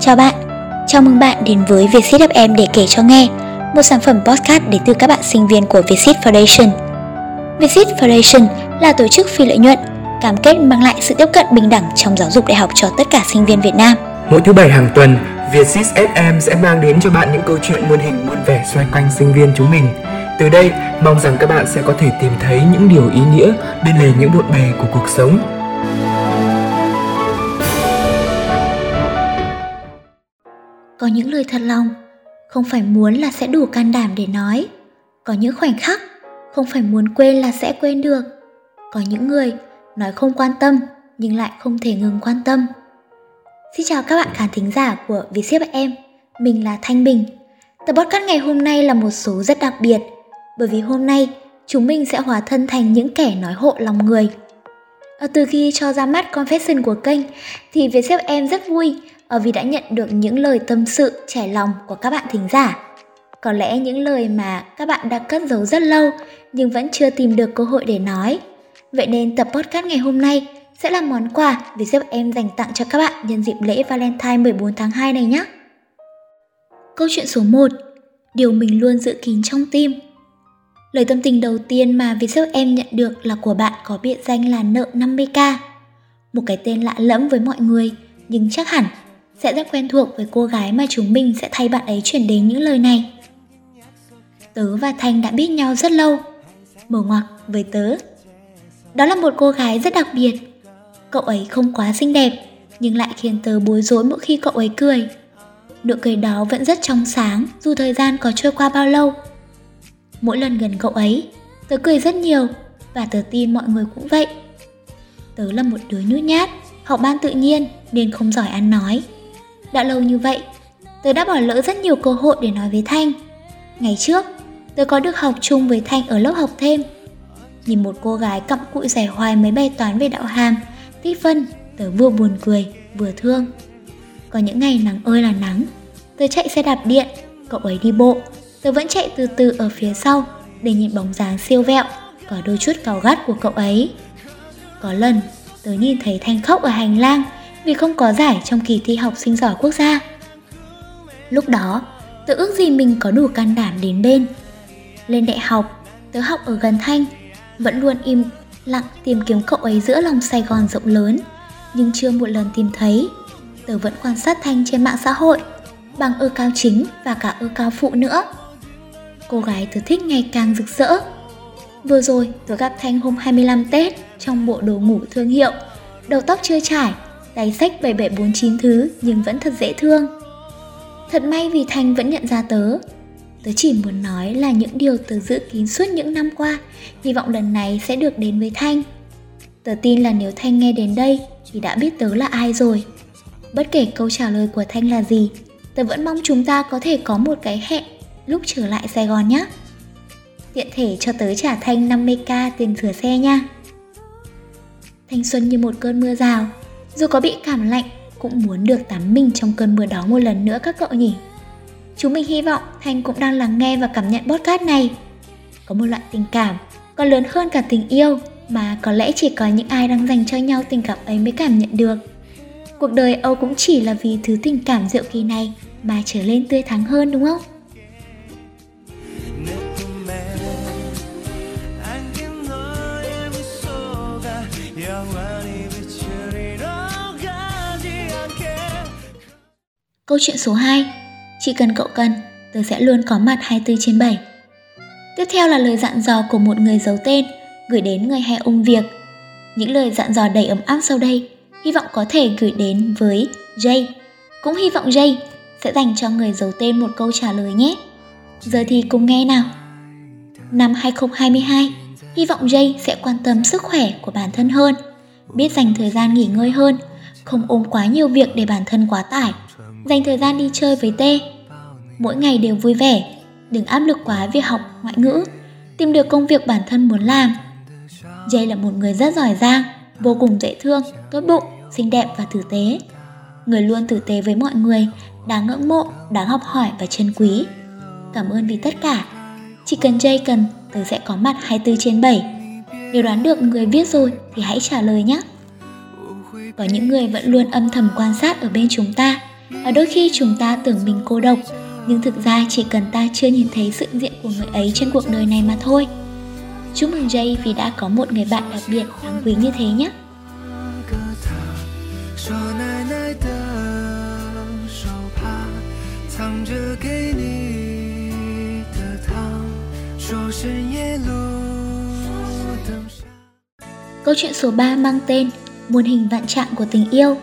Chào bạn, chào mừng bạn đến với Vietsit FM để kể cho nghe, một sản phẩm podcast đến từ các bạn sinh viên của Vietsit Foundation. Vietsit Foundation là tổ chức phi lợi nhuận, cam kết mang lại sự tiếp cận bình đẳng trong giáo dục đại học cho tất cả sinh viên Việt Nam. Mỗi thứ bảy hàng tuần, Vietsit FM sẽ mang đến cho bạn những câu chuyện muôn hình muôn vẻ xoay quanh sinh viên chúng mình. Từ đây, mong rằng các bạn sẽ có thể tìm thấy những điều ý nghĩa bên lề những bộn bề của cuộc sống. Có những lời thật lòng, không phải muốn là sẽ đủ can đảm để nói. Có những khoảnh khắc, không phải muốn quên là sẽ quên được. Có những người nói không quan tâm nhưng lại không thể ngừng quan tâm. Xin chào các bạn khán thính giả của Vietship em, mình là Thanh Bình. Tập podcast ngày hôm nay là một số rất đặc biệt bởi vì hôm nay chúng mình sẽ hóa thân thành những kẻ nói hộ lòng người. Ờ, từ khi cho ra mắt confession của kênh thì Vietship em rất vui Ờ, vì đã nhận được những lời tâm sự trải lòng của các bạn thính giả. Có lẽ những lời mà các bạn đã cất giấu rất lâu nhưng vẫn chưa tìm được cơ hội để nói. Vậy nên tập podcast ngày hôm nay sẽ là món quà vì giúp em dành tặng cho các bạn nhân dịp lễ Valentine 14 tháng 2 này nhé. Câu chuyện số 1 Điều mình luôn giữ kín trong tim Lời tâm tình đầu tiên mà vì giúp em nhận được là của bạn có biệt danh là nợ 50k. Một cái tên lạ lẫm với mọi người, nhưng chắc hẳn sẽ rất quen thuộc với cô gái mà chúng mình sẽ thay bạn ấy chuyển đến những lời này. Tớ và Thanh đã biết nhau rất lâu, mở ngoặc với tớ. Đó là một cô gái rất đặc biệt. Cậu ấy không quá xinh đẹp, nhưng lại khiến tớ bối rối mỗi khi cậu ấy cười. Nụ cười đó vẫn rất trong sáng dù thời gian có trôi qua bao lâu. Mỗi lần gần cậu ấy, tớ cười rất nhiều và tớ tin mọi người cũng vậy. Tớ là một đứa nhút nhát, học ban tự nhiên nên không giỏi ăn nói. Đã lâu như vậy, tớ đã bỏ lỡ rất nhiều cơ hội để nói với Thanh. Ngày trước, tớ có được học chung với Thanh ở lớp học thêm. Nhìn một cô gái cặm cụi giải hoài mấy bài toán về đạo hàm, tích phân, tớ vừa buồn cười, vừa thương. Có những ngày nắng ơi là nắng, tớ chạy xe đạp điện, cậu ấy đi bộ, tớ vẫn chạy từ từ ở phía sau để nhìn bóng dáng siêu vẹo, có đôi chút cáu gắt của cậu ấy. Có lần, tớ nhìn thấy Thanh khóc ở hành lang vì không có giải trong kỳ thi học sinh giỏi quốc gia. Lúc đó, tớ ước gì mình có đủ can đảm đến bên. Lên đại học, tớ học ở gần Thanh, vẫn luôn im lặng tìm kiếm cậu ấy giữa lòng Sài Gòn rộng lớn, nhưng chưa một lần tìm thấy. Tớ vẫn quan sát Thanh trên mạng xã hội, bằng ơ cao chính và cả ơ cao phụ nữa. Cô gái tớ thích ngày càng rực rỡ. Vừa rồi, tớ gặp Thanh hôm 25 Tết trong bộ đồ ngủ thương hiệu, đầu tóc chưa trải, tay sách 7749 thứ nhưng vẫn thật dễ thương. Thật may vì Thanh vẫn nhận ra tớ. Tớ chỉ muốn nói là những điều tớ giữ kín suốt những năm qua, hy vọng lần này sẽ được đến với Thanh. Tớ tin là nếu Thanh nghe đến đây thì đã biết tớ là ai rồi. Bất kể câu trả lời của Thanh là gì, tớ vẫn mong chúng ta có thể có một cái hẹn lúc trở lại Sài Gòn nhé. Tiện thể cho tớ trả Thanh 50k tiền sửa xe nha. Thanh xuân như một cơn mưa rào, dù có bị cảm lạnh, cũng muốn được tắm mình trong cơn mưa đó một lần nữa các cậu nhỉ. Chúng mình hy vọng Thanh cũng đang lắng nghe và cảm nhận podcast này. Có một loại tình cảm còn lớn hơn cả tình yêu, mà có lẽ chỉ có những ai đang dành cho nhau tình cảm ấy mới cảm nhận được. Cuộc đời Âu cũng chỉ là vì thứ tình cảm diệu kỳ này mà trở lên tươi thắng hơn, đúng không? Câu chuyện số 2 Chỉ cần cậu cần, tớ sẽ luôn có mặt 24 trên 7 Tiếp theo là lời dặn dò của một người giấu tên Gửi đến người hay ung việc. Những lời dặn dò đầy ấm áp sau đây Hy vọng có thể gửi đến với Jay. Cũng hy vọng Jay sẽ dành cho người giấu tên một câu trả lời nhé. Giờ thì cùng nghe nào. Năm 2022 Hy vọng Jay sẽ quan tâm sức khỏe của bản thân hơn Biết dành thời gian nghỉ ngơi hơn Không ôm quá nhiều việc để bản thân quá tải dành thời gian đi chơi với T. Mỗi ngày đều vui vẻ, đừng áp lực quá việc học ngoại ngữ, tìm được công việc bản thân muốn làm. Jay là một người rất giỏi giang, vô cùng dễ thương, tốt bụng, xinh đẹp và tử tế. Người luôn tử tế với mọi người, đáng ngưỡng mộ, đáng học hỏi và trân quý. Cảm ơn vì tất cả. Chỉ cần Jay cần, tớ sẽ có mặt 24 trên 7. Nếu đoán được người viết rồi thì hãy trả lời nhé. Có những người vẫn luôn âm thầm quan sát ở bên chúng ta, và đôi khi chúng ta tưởng mình cô độc, nhưng thực ra chỉ cần ta chưa nhìn thấy sự diện của người ấy trên cuộc đời này mà thôi. Chúc mừng jay vì đã có một người bạn đặc biệt đáng quý như thế nhé. Câu chuyện số 3 mang tên Muôn hình vạn trạng của tình yêu.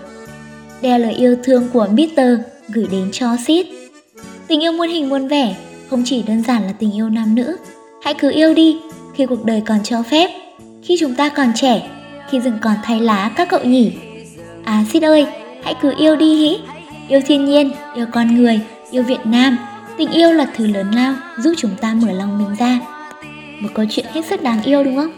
Đây là lời yêu thương của Mr. gửi đến cho Sid. Tình yêu muôn hình muôn vẻ không chỉ đơn giản là tình yêu nam nữ. Hãy cứ yêu đi khi cuộc đời còn cho phép, khi chúng ta còn trẻ, khi rừng còn thay lá các cậu nhỉ. À Sid ơi, hãy cứ yêu đi hĩ. Yêu thiên nhiên, yêu con người, yêu Việt Nam. Tình yêu là thứ lớn lao giúp chúng ta mở lòng mình ra. Một câu chuyện hết sức đáng yêu đúng không?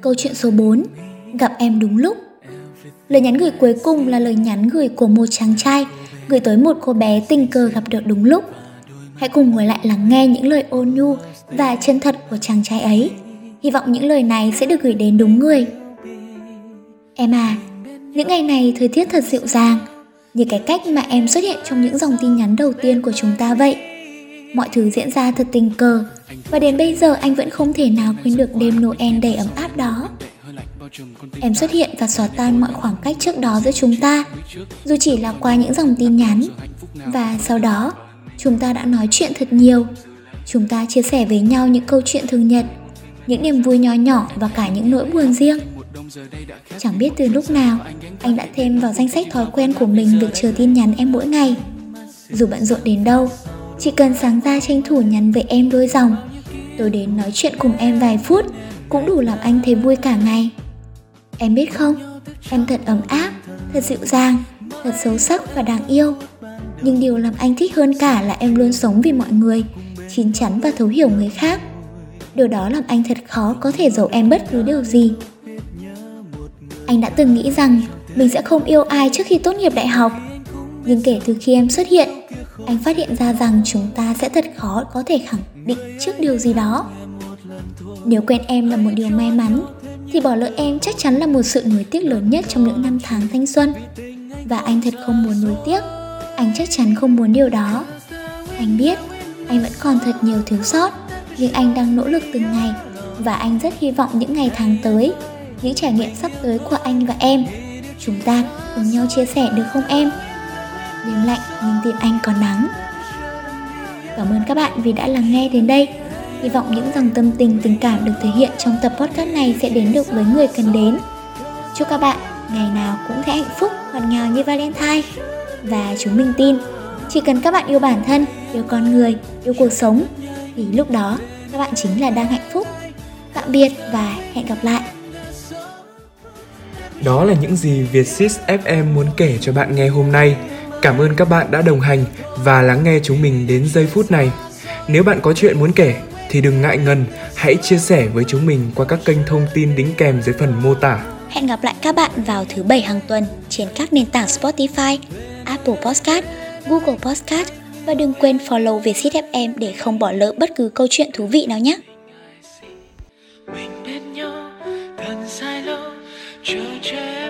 Câu chuyện số 4 Gặp em đúng lúc Lời nhắn gửi cuối cùng là lời nhắn gửi của một chàng trai gửi tới một cô bé tình cờ gặp được đúng lúc. Hãy cùng ngồi lại lắng nghe những lời ôn nhu và chân thật của chàng trai ấy. Hy vọng những lời này sẽ được gửi đến đúng người. Em à, những ngày này thời tiết thật dịu dàng, như cái cách mà em xuất hiện trong những dòng tin nhắn đầu tiên của chúng ta vậy. Mọi thứ diễn ra thật tình cờ và đến bây giờ anh vẫn không thể nào quên được đêm Noel đầy ấm áp đó. Em xuất hiện và xóa tan mọi khoảng cách trước đó giữa chúng ta, dù chỉ là qua những dòng tin nhắn. Và sau đó, chúng ta đã nói chuyện thật nhiều. Chúng ta chia sẻ với nhau những câu chuyện thường nhật, những niềm vui nhỏ nhỏ và cả những nỗi buồn riêng. Chẳng biết từ lúc nào, anh đã thêm vào danh sách thói quen của mình việc chờ tin nhắn em mỗi ngày. Dù bận rộn đến đâu, chỉ cần sáng ra tranh thủ nhắn với em đôi dòng, tôi đến nói chuyện cùng em vài phút cũng đủ làm anh thấy vui cả ngày. Em biết không, em thật ấm áp, thật dịu dàng, thật xấu sắc và đáng yêu. Nhưng điều làm anh thích hơn cả là em luôn sống vì mọi người, chín chắn và thấu hiểu người khác. Điều đó làm anh thật khó có thể giấu em bất cứ điều gì. Anh đã từng nghĩ rằng mình sẽ không yêu ai trước khi tốt nghiệp đại học. Nhưng kể từ khi em xuất hiện, anh phát hiện ra rằng chúng ta sẽ thật khó có thể khẳng định trước điều gì đó. Nếu quen em là một điều may mắn, thì bỏ lỡ em chắc chắn là một sự nuối tiếc lớn nhất trong những năm tháng thanh xuân. Và anh thật không muốn nuối tiếc, anh chắc chắn không muốn điều đó. Anh biết, anh vẫn còn thật nhiều thiếu sót, nhưng anh đang nỗ lực từng ngày và anh rất hy vọng những ngày tháng tới, những trải nghiệm sắp tới của anh và em, chúng ta cùng nhau chia sẻ được không em? Đêm lạnh nhưng tim anh còn nắng. Cảm ơn các bạn vì đã lắng nghe đến đây. Hy vọng những dòng tâm tình tình cảm được thể hiện trong tập podcast này sẽ đến được với người cần đến. Chúc các bạn ngày nào cũng sẽ hạnh phúc ngọt ngào như Valentine. Và chúng mình tin, chỉ cần các bạn yêu bản thân, yêu con người, yêu cuộc sống, thì lúc đó các bạn chính là đang hạnh phúc. Tạm biệt và hẹn gặp lại. Đó là những gì Vietsis FM muốn kể cho bạn nghe hôm nay. Cảm ơn các bạn đã đồng hành và lắng nghe chúng mình đến giây phút này. Nếu bạn có chuyện muốn kể thì đừng ngại ngần, hãy chia sẻ với chúng mình qua các kênh thông tin đính kèm dưới phần mô tả. Hẹn gặp lại các bạn vào thứ bảy hàng tuần trên các nền tảng Spotify, Apple Podcast, Google Podcast và đừng quên follow Vietsit FM để không bỏ lỡ bất cứ câu chuyện thú vị nào nhé. Mình bên nhau gần dài lâu, chờ che